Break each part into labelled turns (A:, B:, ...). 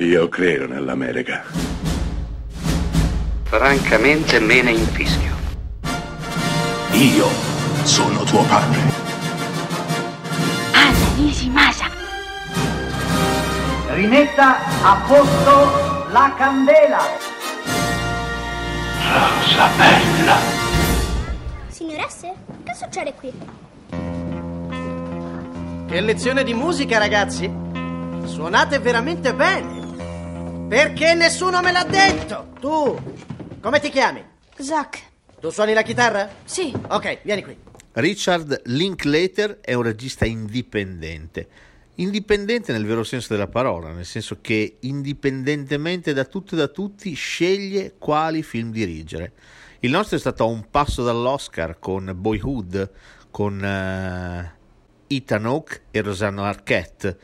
A: Io credo nell'America.
B: Francamente me ne infischio.
C: Io sono tuo padre.
D: Anna Nishimasa.
E: Rimetta a posto la candela.
C: Rosa bella.
F: Signoresse, che succede qui?
G: Che lezione di musica, ragazzi! Suonate veramente bene! Perché nessuno me l'ha detto? Tu, come ti chiami?
H: Zack.
G: Tu suoni la chitarra?
H: Sì.
G: Ok, vieni qui.
I: Richard Linklater è un regista indipendente. Indipendente nel vero senso della parola, nel senso che indipendentemente da tutto e da tutti sceglie quali film dirigere. Il nostro è stato a un passo dall'Oscar con Boyhood, con uh, Ethan Hawke e Rosanna Arquette.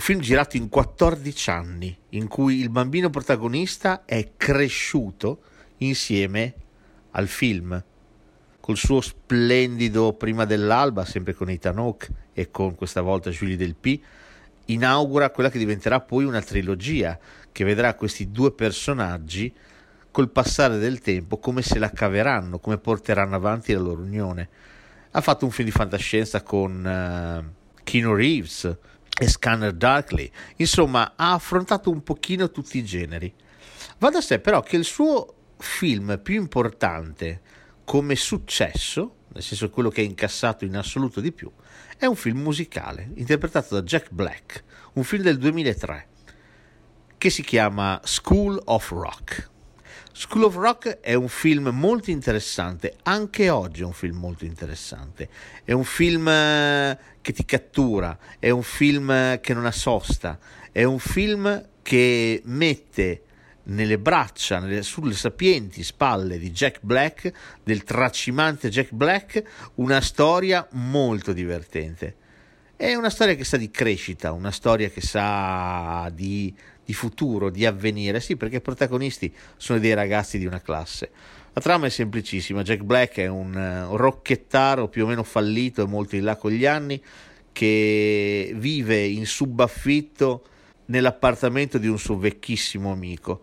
I: Un film girato in 14 anni, in cui il bambino protagonista è cresciuto insieme al film col suo splendido Prima dell'alba, sempre con Ethan Hawke e con questa volta Julie Delpy, inaugura quella che diventerà poi una trilogia che vedrà questi due personaggi col passare del tempo come se la caveranno, come porteranno avanti la loro unione. Ha fatto un film di fantascienza con uh, Keanu Reeves e Scanner Darkly, insomma ha affrontato un pochino tutti i generi. Va da sé però che il suo film più importante come successo, nel senso quello che ha incassato in assoluto di più, è un film musicale interpretato da Jack Black, un film del 2003 che si chiama School of Rock. School of Rock è un film molto interessante, anche oggi è un film molto interessante. È un film eh, che ti cattura, è un film eh, che non ha sosta, è un film che mette nelle braccia, nelle, sulle sapienti spalle di Jack Black, del tracimante Jack Black, una storia molto divertente. È una storia che sa di crescita, una storia che sa di, di futuro, di avvenire, sì, perché i protagonisti sono dei ragazzi di una classe. La trama è semplicissima, Jack Black è un uh, rocchettaro più o meno fallito e molto in là con gli anni, che vive in subaffitto nell'appartamento di un suo vecchissimo amico.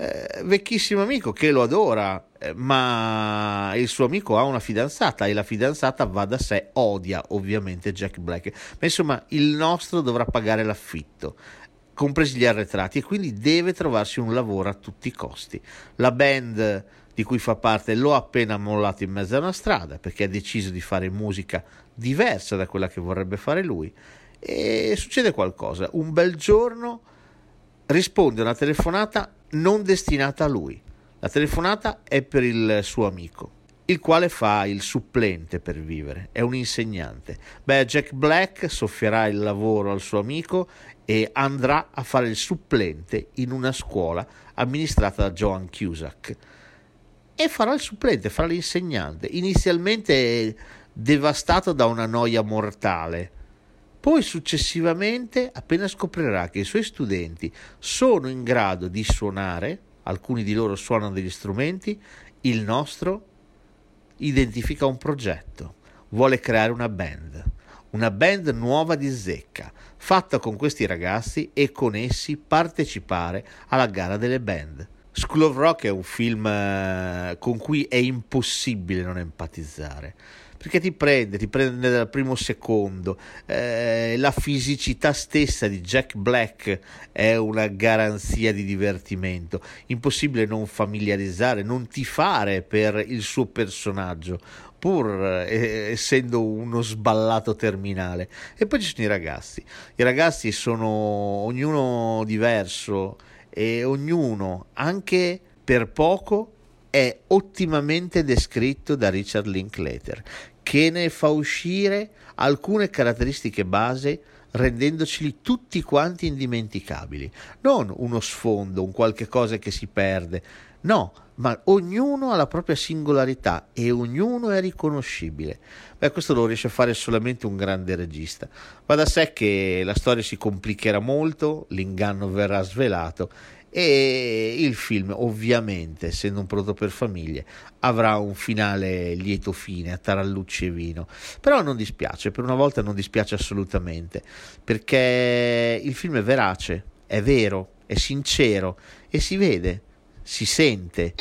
I: Eh, vecchissimo amico che lo adora, eh, ma il suo amico ha una fidanzata e la fidanzata va da sé, odia ovviamente Jack Black. Ma insomma, il nostro dovrà pagare l'affitto compresi gli arretrati e quindi deve trovarsi un lavoro a tutti i costi. La band di cui fa parte lo appena mollato in mezzo a una strada perché ha deciso di fare musica diversa da quella che vorrebbe fare lui e succede qualcosa. Un bel giorno risponde a una telefonata non destinata a lui. La telefonata è per il suo amico, il quale fa il supplente per vivere, è un insegnante. Beh, Jack Black soffierà il lavoro al suo amico e andrà a fare il supplente in una scuola amministrata da Joan Cusack. E farà il supplente, farà l'insegnante, inizialmente devastato da una noia mortale poi successivamente, appena scoprirà che i suoi studenti sono in grado di suonare, alcuni di loro suonano degli strumenti, il nostro identifica un progetto, vuole creare una band, una band nuova di zecca, fatta con questi ragazzi e con essi partecipare alla gara delle band. School of Rock è un film eh, con cui è impossibile non empatizzare perché ti prende, ti prende dal primo secondo. Eh, la fisicità stessa di Jack Black è una garanzia di divertimento. Impossibile non familiarizzare, non tifare per il suo personaggio, pur eh, essendo uno sballato terminale. E poi ci sono i ragazzi. I ragazzi sono ognuno diverso e ognuno, anche per poco, è ottimamente descritto da Richard Linklater, che ne fa uscire alcune caratteristiche base rendendoceli tutti quanti indimenticabili. Non uno sfondo, un qualche cosa che si perde, no, ma ognuno ha la propria singolarità e ognuno è riconoscibile. Beh, questo lo riesce a fare solamente un grande regista. Va da sé che la storia si complicherà molto, l'inganno verrà svelato e il film ovviamente essendo un prodotto per famiglie avrà un finale lieto fine a tarallucci e vino però non dispiace per una volta non dispiace assolutamente perché il film è verace è vero, è sincero e si vede, si sente.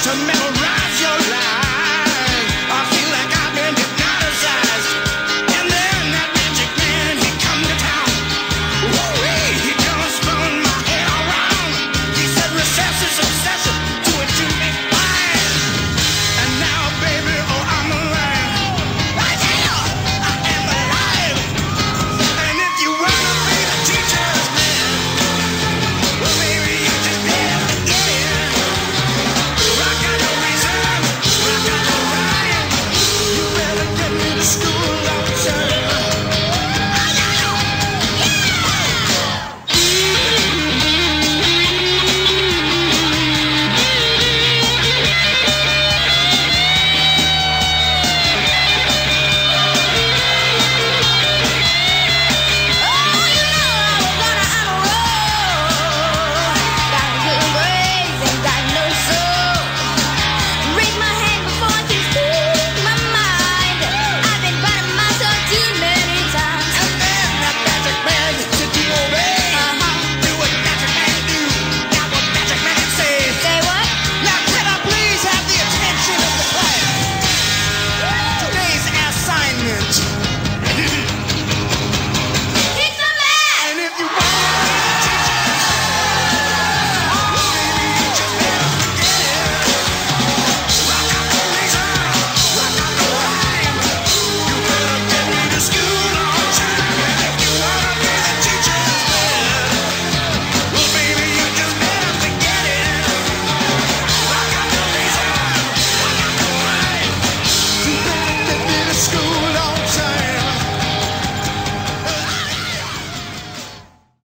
I: to memorize your life.